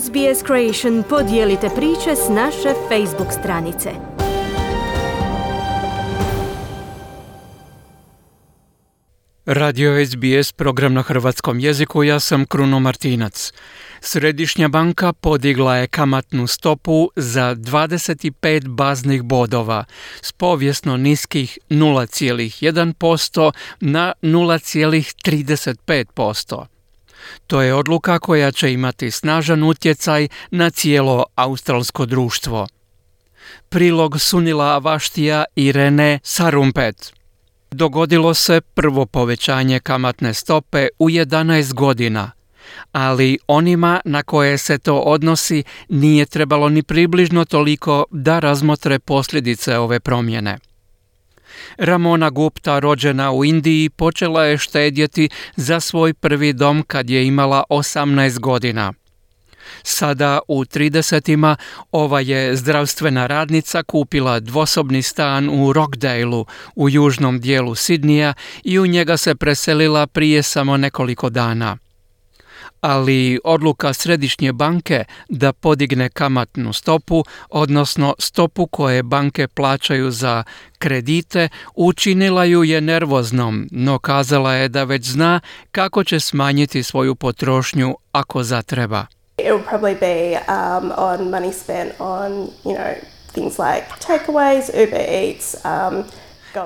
SBS Creation podijelite priče s naše Facebook stranice. Radio SBS, program na hrvatskom jeziku, ja sam Kruno Martinac. Središnja banka podigla je kamatnu stopu za 25 baznih bodova s povijesno niskih 0,1% na 0,35%. To je odluka koja će imati snažan utjecaj na cijelo australsko društvo. Prilog Sunila Avaštija i Rene Sarumpet. Dogodilo se prvo povećanje kamatne stope u 11 godina, ali onima na koje se to odnosi nije trebalo ni približno toliko da razmotre posljedice ove promjene. Ramona Gupta, rođena u Indiji, počela je štedjeti za svoj prvi dom kad je imala 18 godina. Sada u 30 ova je zdravstvena radnica kupila dvosobni stan u Rockdaleu u južnom dijelu Sidnija i u njega se preselila prije samo nekoliko dana ali odluka središnje banke da podigne kamatnu stopu, odnosno stopu koje banke plaćaju za kredite, učinila ju je nervoznom, no kazala je da već zna kako će smanjiti svoju potrošnju ako zatreba. It will probably be um, on money spent on, you know, things like takeaways, Uber Eats, um,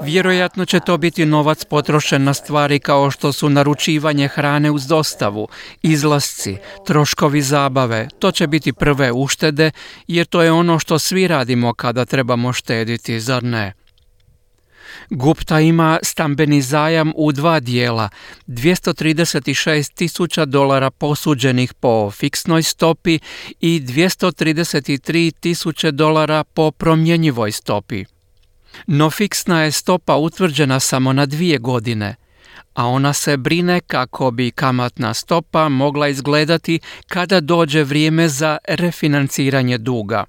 Vjerojatno će to biti novac potrošen na stvari kao što su naručivanje hrane uz dostavu, izlasci, troškovi zabave. To će biti prve uštede jer to je ono što svi radimo kada trebamo štediti, zar ne? Gupta ima stambeni zajam u dva dijela, 236 tisuća dolara posuđenih po fiksnoj stopi i 233 tisuće dolara po promjenjivoj stopi. No fiksna je stopa utvrđena samo na dvije godine, a ona se brine kako bi kamatna stopa mogla izgledati kada dođe vrijeme za refinanciranje duga.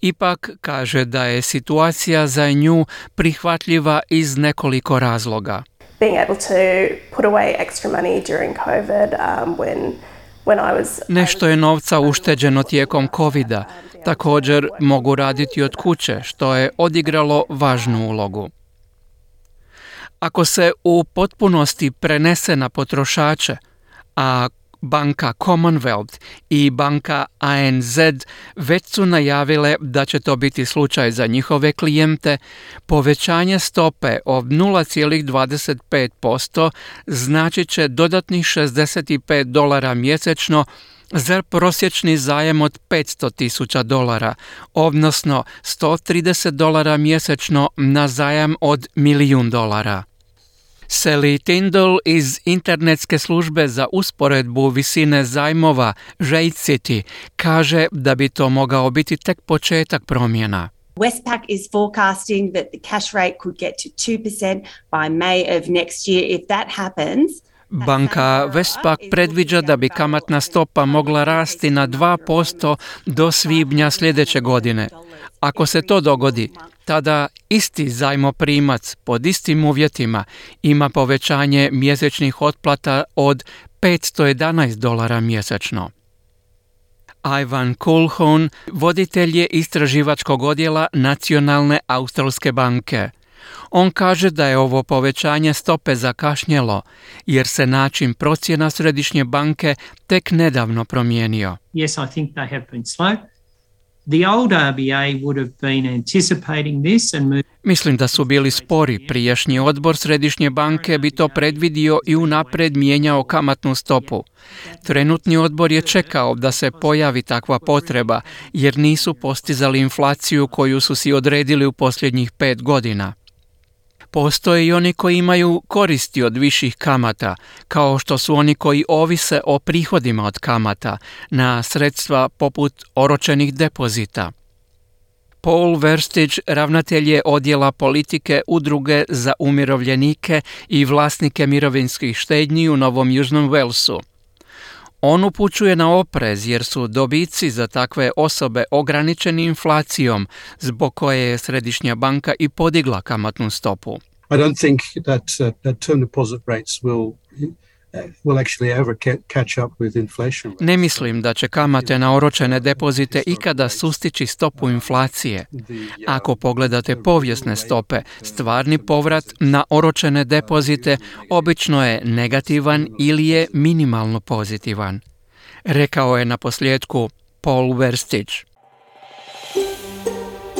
Ipak kaže da je situacija za nju prihvatljiva iz nekoliko razloga. Being able to put away extra money during COVID um, when Nešto je novca ušteđeno tijekom covida, također mogu raditi od kuće, što je odigralo važnu ulogu. Ako se u potpunosti prenese na potrošače, a banka Commonwealth i banka ANZ već su najavile da će to biti slučaj za njihove klijente, povećanje stope od 0,25% znači će dodatnih 65 dolara mjesečno za prosječni zajem od 500 tisuća dolara, odnosno 130 dolara mjesečno na zajam od milijun dolara. Sally Tyndall iz internetske službe za usporedbu visine zajmova City kaže da bi to mogao biti tek početak promjena. Westpac is forecasting that the cash rate could get to 2% by May of next year. If that happens, Banka Westpac predviđa da bi kamatna stopa mogla rasti na 2% do svibnja sljedeće godine. Ako se to dogodi, tada isti zajmoprimac pod istim uvjetima ima povećanje mjesečnih otplata od 511 dolara mjesečno. Ivan Kulhon, voditelj je istraživačkog odjela Nacionalne australske banke. On kaže da je ovo povećanje stope zakašnjelo, jer se način procjena središnje banke tek nedavno promijenio. Yes, I think they have been slow. The old RBA would have been anticipating this and Mislim da su bili spori. Prijašnji odbor Središnje banke bi to predvidio i unapred mijenjao kamatnu stopu. Trenutni odbor je čekao da se pojavi takva potreba, jer nisu postizali inflaciju koju su si odredili u posljednjih pet godina. Postoje i oni koji imaju koristi od viših kamata, kao što su oni koji ovise o prihodima od kamata na sredstva poput oročenih depozita. Paul Verstić, ravnatelj je odjela politike udruge za umirovljenike i vlasnike mirovinskih štednji u Novom Južnom Velsu. On upućuje na oprez jer su dobici za takve osobe ograničeni inflacijom, zbog koje je Središnja banka i podigla kamatnu stopu. I don't think that, uh, that term deposit rates will will actually ever ca- catch up with inflation. rates. Ne mislim da će kamate na oročene depozite ikada sustići stopu inflacije. Uh, Ako pogledate povijesne stope, stvarni povrat na oročene depozite obično je negativan ili je minimalno pozitivan. Rekao je na posljedku Paul Verstić.